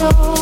Show.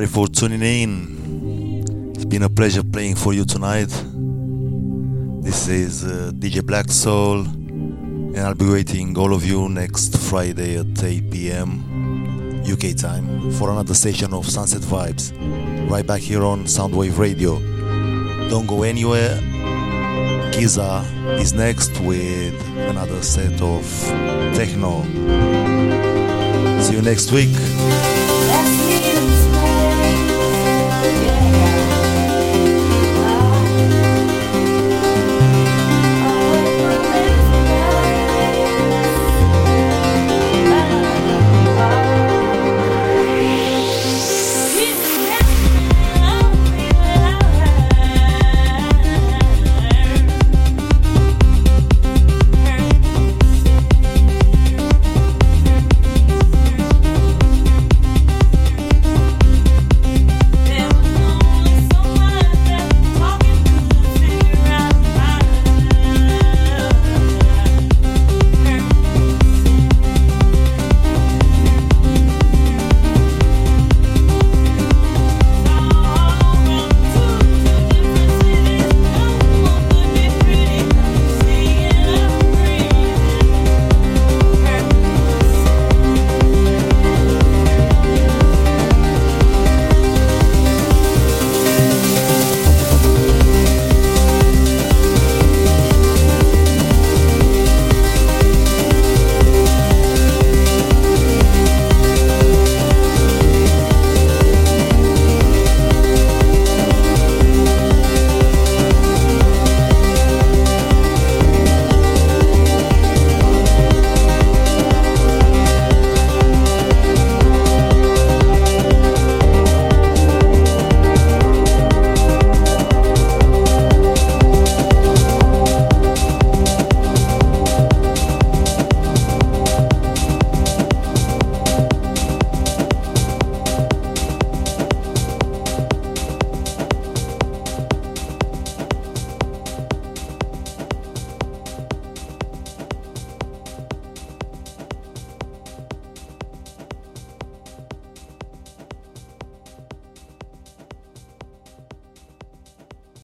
Everybody for tuning in. It's been a pleasure playing for you tonight. This is uh, DJ Blacksoul, and I'll be waiting all of you next Friday at 8 p.m. UK time for another session of Sunset Vibes, right back here on Soundwave Radio. Don't go anywhere. Giza is next with another set of techno. See you next week.